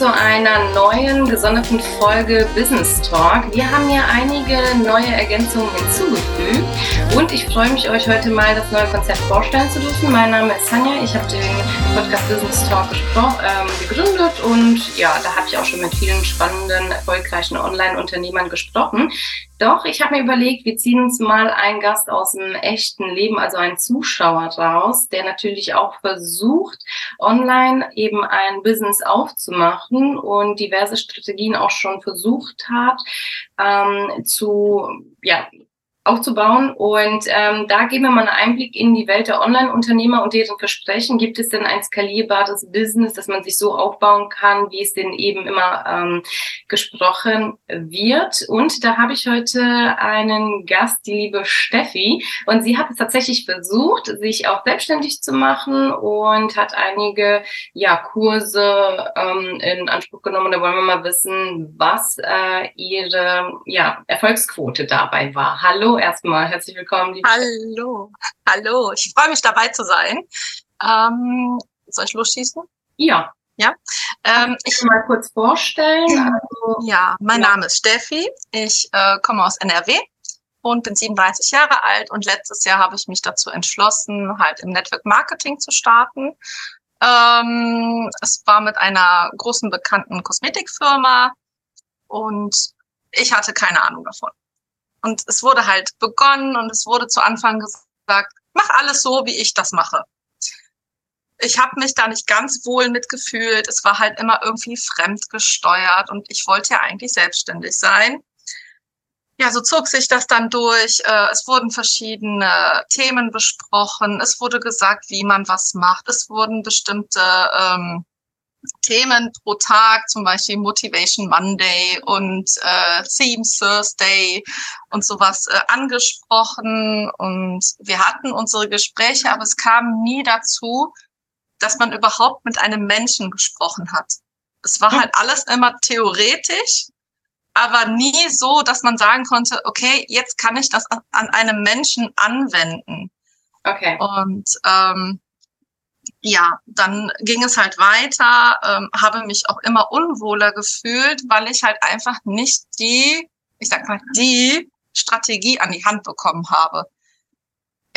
zu einer neuen gesonderten Folge Business Talk. Wir haben hier einige neue Ergänzungen hinzugefügt und ich freue mich, euch heute mal das neue Konzept vorstellen zu dürfen. Mein Name ist Sanja, ich habe den Podcast Business Talk ähm, gegründet und ja, da habe ich auch schon mit vielen spannenden, erfolgreichen Online-Unternehmern gesprochen. Doch, ich habe mir überlegt, wir ziehen uns mal einen Gast aus dem echten Leben, also einen Zuschauer raus, der natürlich auch versucht, online eben ein Business aufzumachen und diverse Strategien auch schon versucht hat, ähm, zu, ja, aufzubauen. Und ähm, da geben wir mal einen Einblick in die Welt der Online-Unternehmer und deren Versprechen. Gibt es denn ein skalierbares Business, das man sich so aufbauen kann, wie es denn eben immer ähm, gesprochen wird? Und da habe ich heute einen Gast, die liebe Steffi. Und sie hat es tatsächlich versucht, sich auch selbstständig zu machen und hat einige ja, Kurse ähm, in Anspruch genommen. Da wollen wir mal wissen, was äh, ihre ja, Erfolgsquote dabei war. Hallo erstmal. Herzlich willkommen. Liebe Hallo. Hallo. Ich freue mich dabei zu sein. Ähm, soll ich losschießen? Ja. Ja. Ähm, ich mal kurz vorstellen. Also, ja, mein ja. Name ist Steffi. Ich äh, komme aus NRW und bin 37 Jahre alt und letztes Jahr habe ich mich dazu entschlossen, halt im Network Marketing zu starten. Ähm, es war mit einer großen bekannten Kosmetikfirma und ich hatte keine Ahnung davon. Und es wurde halt begonnen und es wurde zu Anfang gesagt, mach alles so, wie ich das mache. Ich habe mich da nicht ganz wohl mitgefühlt. Es war halt immer irgendwie fremdgesteuert und ich wollte ja eigentlich selbstständig sein. Ja, so zog sich das dann durch. Äh, es wurden verschiedene Themen besprochen. Es wurde gesagt, wie man was macht. Es wurden bestimmte ähm, Themen pro Tag, zum Beispiel Motivation Monday und äh, Theme Thursday und sowas äh, angesprochen. Und wir hatten unsere Gespräche, aber es kam nie dazu, dass man überhaupt mit einem Menschen gesprochen hat. Es war halt alles immer theoretisch, aber nie so, dass man sagen konnte, okay, jetzt kann ich das an einem Menschen anwenden. Okay. Und ähm, ja, dann ging es halt weiter, ähm, habe mich auch immer unwohler gefühlt, weil ich halt einfach nicht die, ich sag mal, die Strategie an die Hand bekommen habe.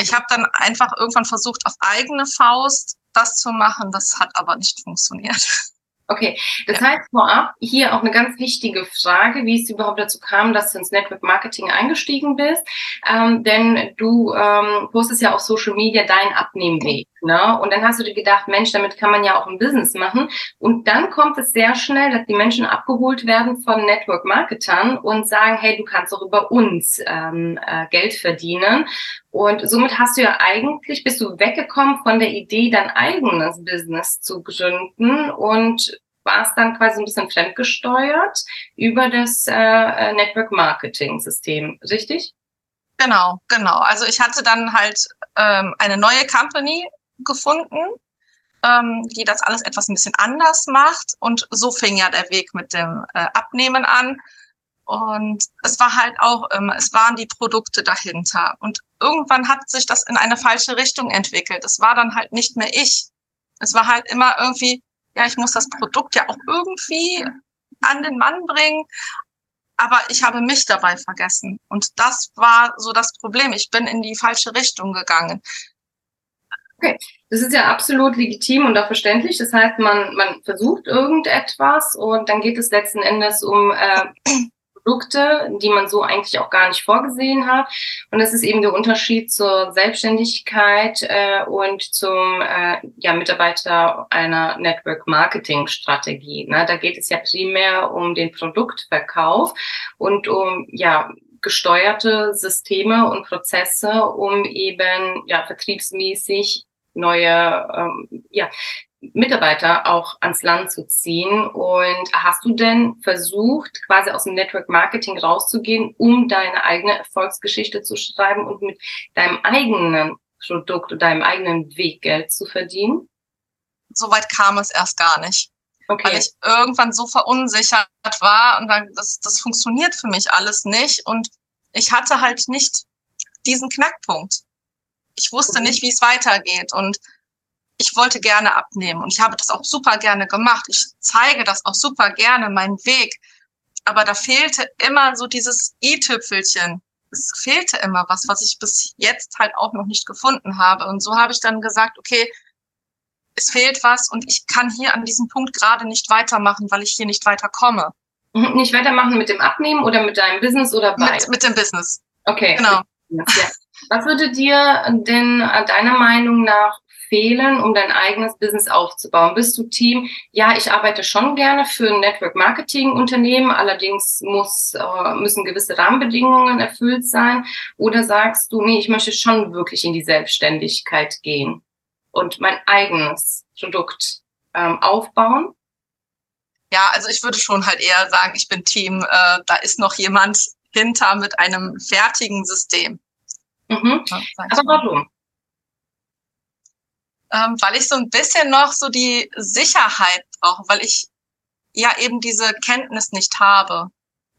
Ich habe dann einfach irgendwann versucht, auf eigene Faust das zu machen, das hat aber nicht funktioniert. Okay, das ja. heißt vorab hier auch eine ganz wichtige Frage, wie es überhaupt dazu kam, dass du ins Network Marketing eingestiegen bist. Ähm, denn du ähm, postest ja auf Social Media deinen Abnehmweg. Ne? Und dann hast du dir gedacht, Mensch, damit kann man ja auch ein Business machen. Und dann kommt es sehr schnell, dass die Menschen abgeholt werden von Network Marketern und sagen, hey, du kannst auch über uns ähm, äh, Geld verdienen. Und somit hast du ja eigentlich, bist du weggekommen von der Idee, dein eigenes Business zu gründen und warst dann quasi ein bisschen fremdgesteuert über das äh, äh, Network Marketing System, richtig? Genau, genau. Also ich hatte dann halt ähm, eine neue Company gefunden, ähm, die das alles etwas ein bisschen anders macht. Und so fing ja der Weg mit dem äh, Abnehmen an. Und es war halt auch, ähm, es waren die Produkte dahinter. Und irgendwann hat sich das in eine falsche Richtung entwickelt. Es war dann halt nicht mehr ich. Es war halt immer irgendwie, ja, ich muss das Produkt ja auch irgendwie an den Mann bringen. Aber ich habe mich dabei vergessen. Und das war so das Problem. Ich bin in die falsche Richtung gegangen. Okay, das ist ja absolut legitim und auch verständlich. Das heißt, man, man versucht irgendetwas und dann geht es letzten Endes um äh, Produkte, die man so eigentlich auch gar nicht vorgesehen hat. Und das ist eben der Unterschied zur Selbstständigkeit äh, und zum äh, ja, Mitarbeiter einer Network Marketing Strategie. Ne? Da geht es ja primär um den Produktverkauf und um ja gesteuerte Systeme und Prozesse, um eben ja vertriebsmäßig neue ähm, ja, Mitarbeiter auch ans Land zu ziehen. Und hast du denn versucht, quasi aus dem Network Marketing rauszugehen, um deine eigene Erfolgsgeschichte zu schreiben und mit deinem eigenen Produkt oder deinem eigenen Weg Geld zu verdienen? Soweit kam es erst gar nicht. Okay. Weil ich irgendwann so verunsichert war und dann, das, das funktioniert für mich alles nicht. Und ich hatte halt nicht diesen Knackpunkt. Ich wusste okay. nicht, wie es weitergeht. Und ich wollte gerne abnehmen und ich habe das auch super gerne gemacht. Ich zeige das auch super gerne, meinen Weg. Aber da fehlte immer so dieses i-Tüpfelchen. Es fehlte immer was, was ich bis jetzt halt auch noch nicht gefunden habe. Und so habe ich dann gesagt, okay, es fehlt was und ich kann hier an diesem Punkt gerade nicht weitermachen, weil ich hier nicht weiterkomme. Mhm, nicht weitermachen mit dem Abnehmen oder mit deinem Business oder beides? Mit, mit dem Business. Okay. Genau. Ja. Was würde dir denn äh, deiner Meinung nach fehlen, um dein eigenes Business aufzubauen? Bist du Team? Ja, ich arbeite schon gerne für ein Network Marketing Unternehmen, allerdings muss, äh, müssen gewisse Rahmenbedingungen erfüllt sein. Oder sagst du, nee, ich möchte schon wirklich in die Selbstständigkeit gehen und mein eigenes Produkt ähm, aufbauen? Ja, also ich würde schon halt eher sagen, ich bin Team, äh, da ist noch jemand hinter mit einem fertigen System. Mhm. Aber warum? ähm, weil ich so ein bisschen noch so die Sicherheit brauche, weil ich ja eben diese Kenntnis nicht habe.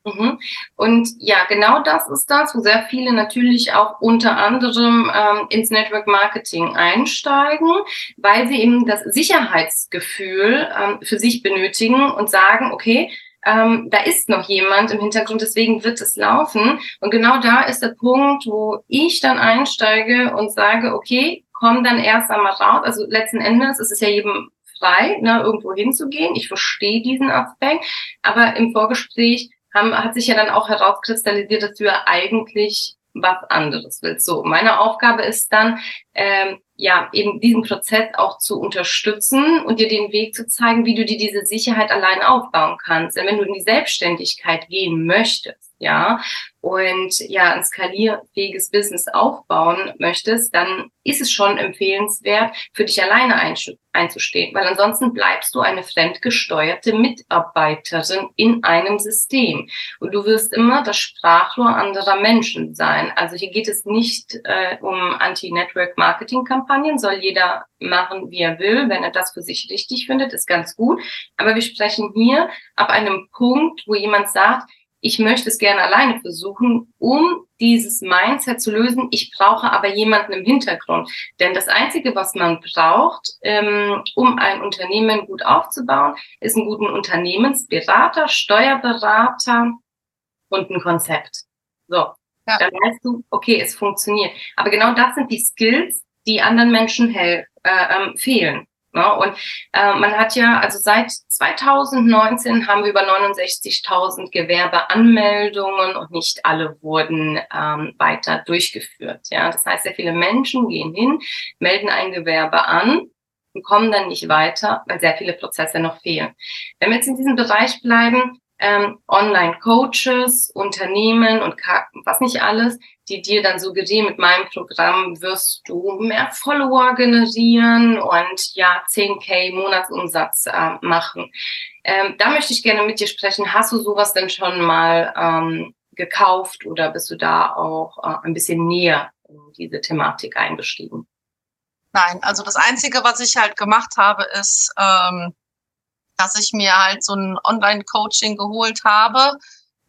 Mhm. Und ja, genau das ist das, wo sehr viele natürlich auch unter anderem ähm, ins Network Marketing einsteigen, weil sie eben das Sicherheitsgefühl ähm, für sich benötigen und sagen, okay, ähm, da ist noch jemand im Hintergrund, deswegen wird es laufen. Und genau da ist der Punkt, wo ich dann einsteige und sage, okay, komm dann erst einmal raus. Also letzten Endes ist es ja jedem frei, ne, irgendwo hinzugehen. Ich verstehe diesen Aspekt, aber im Vorgespräch haben, hat sich ja dann auch herauskristallisiert, dass du ja eigentlich was anderes willst. So, meine Aufgabe ist dann, ähm, ja, eben diesen Prozess auch zu unterstützen und dir den Weg zu zeigen, wie du dir diese Sicherheit allein aufbauen kannst. Denn wenn du in die Selbstständigkeit gehen möchtest, ja, und ja, ein skalierfähiges Business aufbauen möchtest, dann ist es schon empfehlenswert, für dich alleine einzustehen, weil ansonsten bleibst du eine fremdgesteuerte Mitarbeiterin in einem System und du wirst immer das Sprachrohr anderer Menschen sein. Also hier geht es nicht äh, um Anti-Network-Marketing-Kampagnen, soll jeder machen, wie er will, wenn er das für sich richtig findet, ist ganz gut. Aber wir sprechen hier ab einem Punkt, wo jemand sagt, ich möchte es gerne alleine versuchen, um dieses Mindset zu lösen. Ich brauche aber jemanden im Hintergrund. Denn das Einzige, was man braucht, ähm, um ein Unternehmen gut aufzubauen, ist einen guten Unternehmensberater, Steuerberater und ein Konzept. So, ja. dann weißt du, okay, es funktioniert. Aber genau das sind die Skills, die anderen Menschen äh, ähm, fehlen. Ne? und äh, man hat ja, also seit 2019 haben wir über 69.000 Gewerbeanmeldungen und nicht alle wurden ähm, weiter durchgeführt. Ja, das heißt, sehr viele Menschen gehen hin, melden ein Gewerbe an und kommen dann nicht weiter, weil sehr viele Prozesse noch fehlen. Wenn wir jetzt in diesem Bereich bleiben, ähm, Online-Coaches, Unternehmen und was nicht alles, die dir dann suggerieren, mit meinem Programm wirst du mehr Follower generieren und ja, 10k Monatsumsatz äh, machen. Ähm, da möchte ich gerne mit dir sprechen. Hast du sowas denn schon mal ähm, gekauft oder bist du da auch äh, ein bisschen näher in diese Thematik eingestiegen? Nein, also das Einzige, was ich halt gemacht habe, ist, ähm, dass ich mir halt so ein Online-Coaching geholt habe,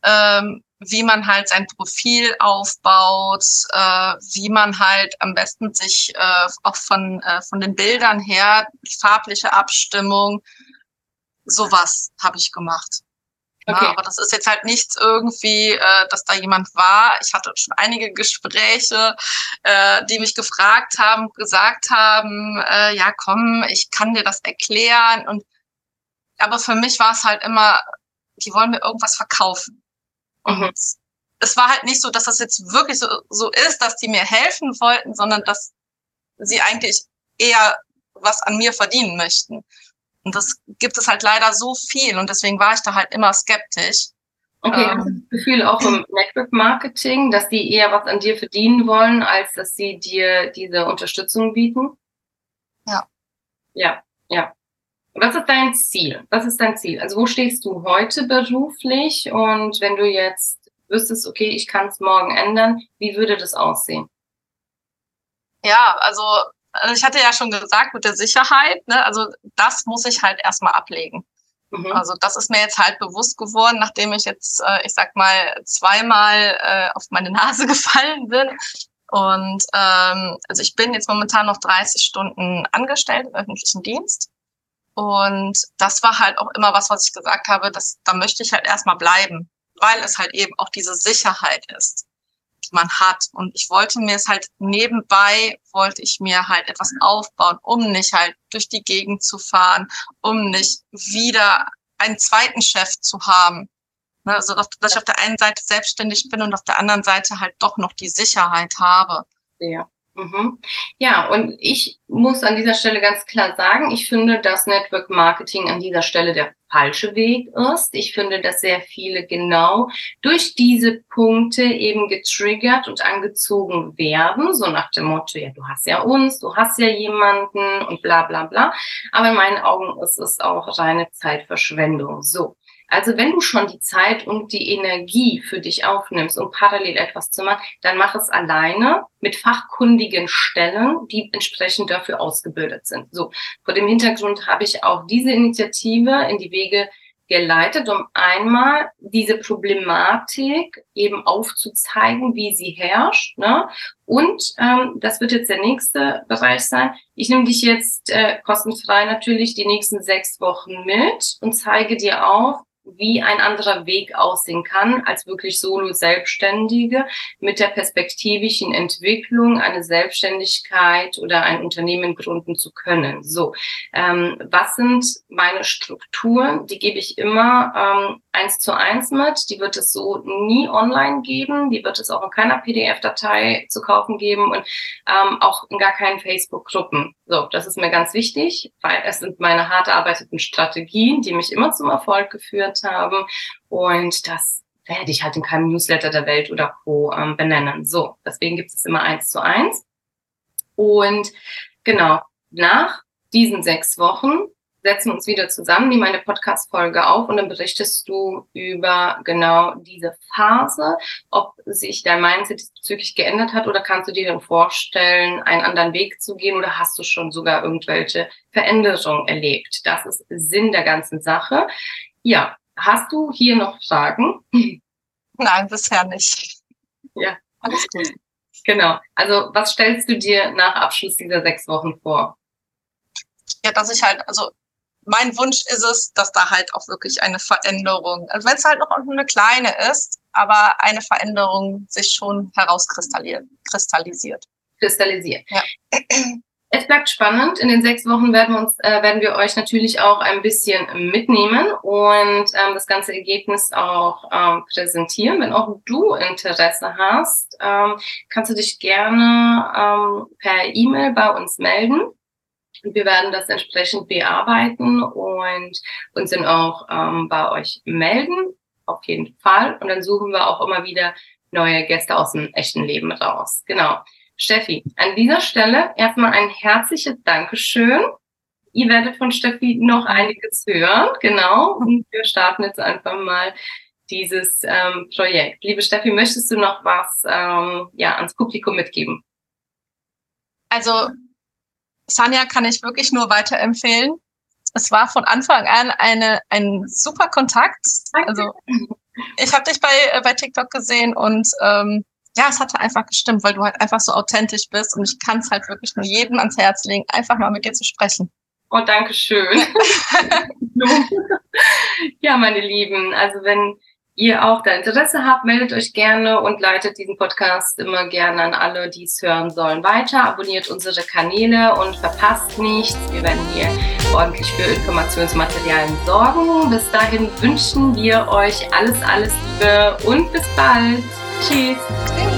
ähm, wie man halt sein Profil aufbaut, äh, wie man halt am besten sich äh, auch von, äh, von den Bildern her, farbliche Abstimmung, sowas habe ich gemacht. Okay. Ja, aber das ist jetzt halt nichts irgendwie, äh, dass da jemand war. Ich hatte schon einige Gespräche, äh, die mich gefragt haben, gesagt haben, äh, ja komm, ich kann dir das erklären. Und aber für mich war es halt immer, die wollen mir irgendwas verkaufen. Und mhm. es war halt nicht so, dass das jetzt wirklich so, so ist, dass die mir helfen wollten, sondern dass sie eigentlich eher was an mir verdienen möchten. Und das gibt es halt leider so viel und deswegen war ich da halt immer skeptisch. Okay, ähm, hast du das Gefühl auch im Network Marketing, dass die eher was an dir verdienen wollen, als dass sie dir diese Unterstützung bieten? Ja. Ja, ja. Was ist dein Ziel? Was ist dein Ziel? Also wo stehst du heute beruflich? Und wenn du jetzt wüsstest, okay, ich kann es morgen ändern, wie würde das aussehen? Ja, also, also ich hatte ja schon gesagt mit der Sicherheit, ne, also das muss ich halt erstmal ablegen. Mhm. Also das ist mir jetzt halt bewusst geworden, nachdem ich jetzt, äh, ich sag mal, zweimal äh, auf meine Nase gefallen bin. Und ähm, also ich bin jetzt momentan noch 30 Stunden angestellt im öffentlichen Dienst. Und das war halt auch immer was, was ich gesagt habe, dass da möchte ich halt erstmal bleiben, weil es halt eben auch diese Sicherheit ist, die man hat. Und ich wollte mir es halt nebenbei, wollte ich mir halt etwas aufbauen, um nicht halt durch die Gegend zu fahren, um nicht wieder einen zweiten Chef zu haben. Ne, also, dass ich auf der einen Seite selbstständig bin und auf der anderen Seite halt doch noch die Sicherheit habe. Ja. Mhm. Ja, und ich muss an dieser Stelle ganz klar sagen, ich finde, dass Network Marketing an dieser Stelle der falsche Weg ist. Ich finde, dass sehr viele genau durch diese Punkte eben getriggert und angezogen werden, so nach dem Motto, ja, du hast ja uns, du hast ja jemanden und bla bla bla. Aber in meinen Augen ist es auch reine Zeitverschwendung. So. Also wenn du schon die Zeit und die Energie für dich aufnimmst, um parallel etwas zu machen, dann mach es alleine mit fachkundigen Stellen, die entsprechend dafür ausgebildet sind. So, vor dem Hintergrund habe ich auch diese Initiative in die Wege geleitet, um einmal diese Problematik eben aufzuzeigen, wie sie herrscht. Ne? Und ähm, das wird jetzt der nächste Bereich sein. Ich nehme dich jetzt äh, kostenfrei natürlich die nächsten sechs Wochen mit und zeige dir auch, wie ein anderer Weg aussehen kann, als wirklich Solo-Selbstständige mit der perspektivischen Entwicklung eine Selbstständigkeit oder ein Unternehmen gründen zu können. So, ähm, was sind meine Strukturen? Die gebe ich immer ähm, eins zu eins mit. Die wird es so nie online geben. Die wird es auch in keiner PDF-Datei zu kaufen geben und ähm, auch in gar keinen Facebook-Gruppen. So, das ist mir ganz wichtig, weil es sind meine hart erarbeiteten Strategien, die mich immer zum Erfolg geführt haben. Und das werde ich halt in keinem Newsletter der Welt oder Co. Ähm, benennen. So, deswegen gibt es immer eins zu eins. Und genau, nach diesen sechs Wochen setzen uns wieder zusammen, nehmen eine Podcast-Folge auf und dann berichtest du über genau diese Phase, ob sich dein Mindset diesbezüglich geändert hat oder kannst du dir dann vorstellen, einen anderen Weg zu gehen oder hast du schon sogar irgendwelche Veränderungen erlebt? Das ist Sinn der ganzen Sache. Ja, hast du hier noch Fragen? Nein, bisher nicht. Ja, alles gut. Genau. Also, was stellst du dir nach Abschluss dieser sechs Wochen vor? Ja, dass ich halt, also mein Wunsch ist es, dass da halt auch wirklich eine Veränderung, also wenn es halt noch eine kleine ist, aber eine Veränderung sich schon herauskristallisiert. Kristallisiert. Ja. Es bleibt spannend. In den sechs Wochen werden wir, uns, äh, werden wir euch natürlich auch ein bisschen mitnehmen und ähm, das ganze Ergebnis auch ähm, präsentieren. Wenn auch du Interesse hast, ähm, kannst du dich gerne ähm, per E-Mail bei uns melden. Wir werden das entsprechend bearbeiten und uns dann auch ähm, bei euch melden, auf jeden Fall. Und dann suchen wir auch immer wieder neue Gäste aus dem echten Leben raus. Genau. Steffi, an dieser Stelle erstmal ein herzliches Dankeschön. Ihr werdet von Steffi noch einiges hören, genau. Und wir starten jetzt einfach mal dieses ähm, Projekt. Liebe Steffi, möchtest du noch was ähm, ja, ans Publikum mitgeben? Also Sanja kann ich wirklich nur weiterempfehlen. Es war von Anfang an eine, ein super Kontakt. Also ich habe dich bei, äh, bei TikTok gesehen und ähm, ja, es hatte einfach gestimmt, weil du halt einfach so authentisch bist und ich kann es halt wirklich nur jedem ans Herz legen, einfach mal mit dir zu sprechen. Oh, danke schön. ja, meine Lieben, also wenn ihr auch da Interesse habt, meldet euch gerne und leitet diesen Podcast immer gerne an alle, die es hören sollen, weiter. Abonniert unsere Kanäle und verpasst nichts. Wir werden hier ordentlich für Informationsmaterialien sorgen. Bis dahin wünschen wir euch alles, alles Liebe und bis bald. cheese